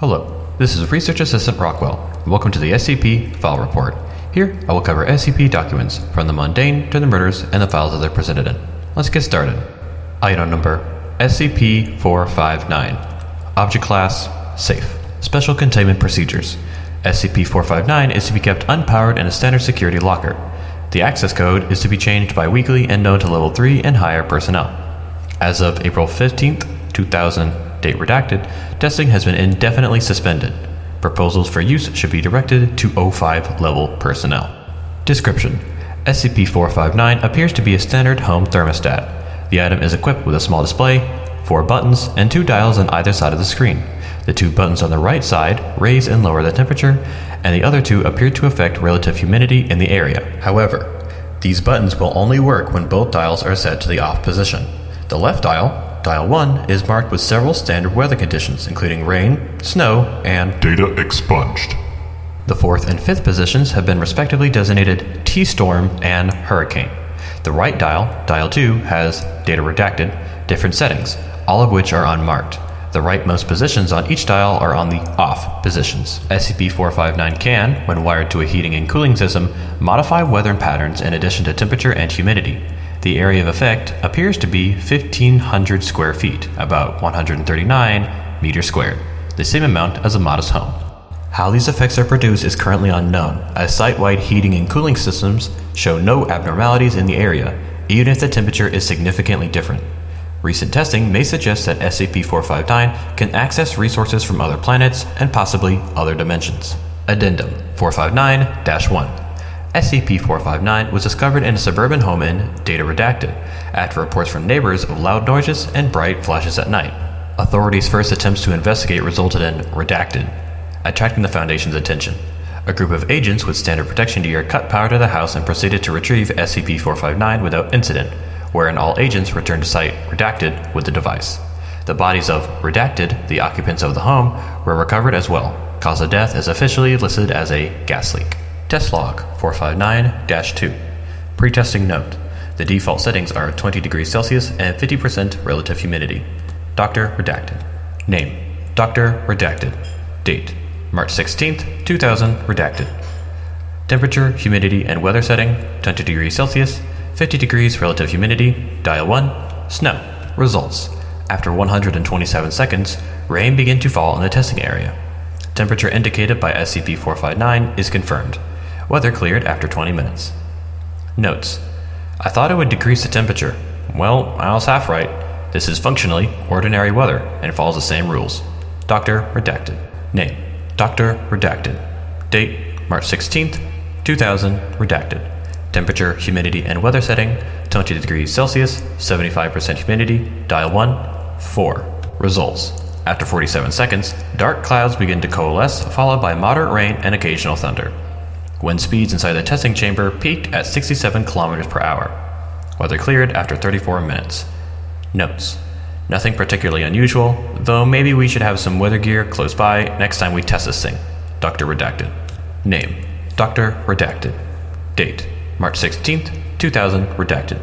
Hello, this is Research Assistant Rockwell, welcome to the SCP File Report. Here, I will cover SCP documents, from the mundane to the murders and the files that they're presented in. Let's get started. Item number SCP 459 Object Class Safe. Special Containment Procedures SCP 459 is to be kept unpowered in a standard security locker. The access code is to be changed bi weekly and known to level 3 and higher personnel. As of April 15th, 2000, date redacted, testing has been indefinitely suspended. Proposals for use should be directed to O5 level personnel. Description SCP 459 appears to be a standard home thermostat. The item is equipped with a small display, four buttons, and two dials on either side of the screen. The two buttons on the right side raise and lower the temperature, and the other two appear to affect relative humidity in the area. However, these buttons will only work when both dials are set to the off position. The left dial Dial 1 is marked with several standard weather conditions, including rain, snow, and Data expunged. the fourth and fifth positions have been respectively designated T Storm and Hurricane. The right dial, Dial 2, has data redacted, different settings, all of which are unmarked. The rightmost positions on each dial are on the off positions. SCP 459 can, when wired to a heating and cooling system, modify weather patterns in addition to temperature and humidity. The area of effect appears to be 1500 square feet, about 139 meters squared, the same amount as a modest home. How these effects are produced is currently unknown, as site wide heating and cooling systems show no abnormalities in the area, even if the temperature is significantly different. Recent testing may suggest that SCP 459 can access resources from other planets and possibly other dimensions. Addendum 459 1 SCP 459 was discovered in a suburban home in Data Redacted after reports from neighbors of loud noises and bright flashes at night. Authorities' first attempts to investigate resulted in Redacted, attracting the Foundation's attention. A group of agents with standard protection gear cut power to the house and proceeded to retrieve SCP 459 without incident, wherein all agents returned to site redacted with the device. The bodies of Redacted, the occupants of the home, were recovered as well. Cause of death is officially listed as a gas leak. Test log 459 2. Pre-testing note the default settings are 20 degrees Celsius and 50% relative humidity. Dr. Redacted. Name Dr. Redacted. Date March 16th, 2000. Redacted. Temperature, humidity, and weather setting 20 degrees Celsius, 50 degrees relative humidity, dial 1, snow. Results After 127 seconds, rain began to fall in the testing area. Temperature indicated by SCP 459 is confirmed. Weather cleared after 20 minutes. Notes I thought it would decrease the temperature. Well, I was half right. This is functionally ordinary weather and follows the same rules. Doctor Redacted. Name Doctor Redacted. Date March 16th, 2000. Redacted. Temperature, humidity, and weather setting 20 degrees Celsius, 75% humidity, dial 1, 4. Results After 47 seconds, dark clouds begin to coalesce, followed by moderate rain and occasional thunder. Wind speeds inside the testing chamber peaked at 67 kilometers per hour. Weather cleared after 34 minutes. Notes Nothing particularly unusual, though maybe we should have some weather gear close by next time we test this thing. Dr. Redacted. Name Dr. Redacted. Date March 16th, 2000. Redacted.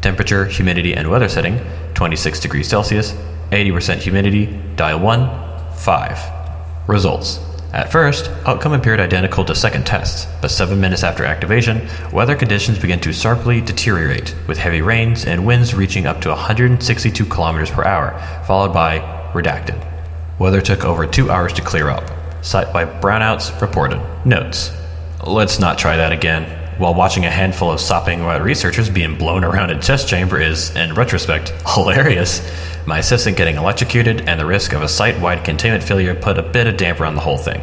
Temperature, humidity, and weather setting 26 degrees Celsius, 80% humidity, dial 1, 5. Results at first, outcome appeared identical to second tests, but seven minutes after activation, weather conditions began to sharply deteriorate, with heavy rains and winds reaching up to 162 kilometers per hour, followed by redacted. Weather took over two hours to clear up. Site-wide brownouts reported. Notes. Let's not try that again. While watching a handful of sopping wet researchers being blown around a test chamber is, in retrospect, hilarious, my assistant getting electrocuted and the risk of a site wide containment failure put a bit of damper on the whole thing.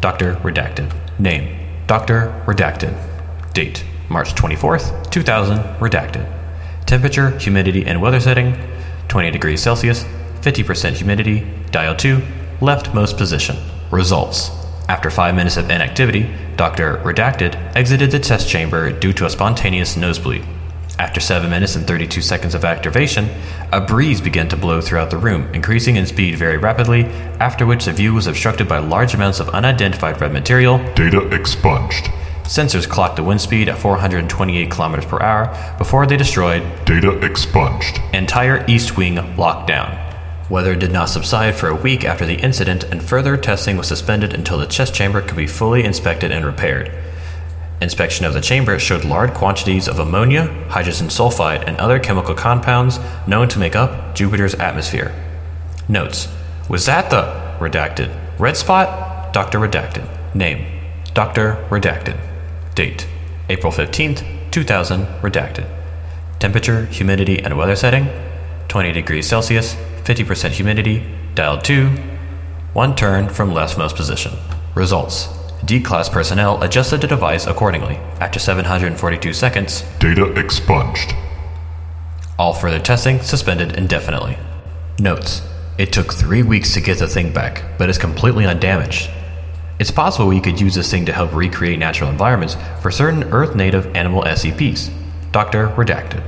Dr. Redacted. Name Dr. Redacted. Date March 24th, 2000. Redacted. Temperature, humidity, and weather setting 20 degrees Celsius, 50% humidity, dial 2, leftmost position. Results After 5 minutes of inactivity, Dr. Redacted exited the test chamber due to a spontaneous nosebleed. After 7 minutes and 32 seconds of activation, a breeze began to blow throughout the room, increasing in speed very rapidly, after which the view was obstructed by large amounts of unidentified red material. Data expunged. Sensors clocked the wind speed at 428 kilometers per hour before they destroyed Data expunged. entire east wing lockdown. Weather did not subside for a week after the incident, and further testing was suspended until the chest chamber could be fully inspected and repaired. Inspection of the chamber showed large quantities of ammonia, hydrogen sulfide, and other chemical compounds known to make up Jupiter's atmosphere. Notes Was that the redacted red spot? Dr. Redacted. Name Dr. Redacted. Date April 15th, 2000, redacted. Temperature, humidity, and weather setting 20 degrees Celsius, 50% humidity, dialed 2, one turn from leftmost position. Results D class personnel adjusted the device accordingly. After 742 seconds, Data expunged. all further testing suspended indefinitely. Notes It took three weeks to get the thing back, but it's completely undamaged. It's possible we could use this thing to help recreate natural environments for certain Earth native animal SCPs. Dr. Redacted.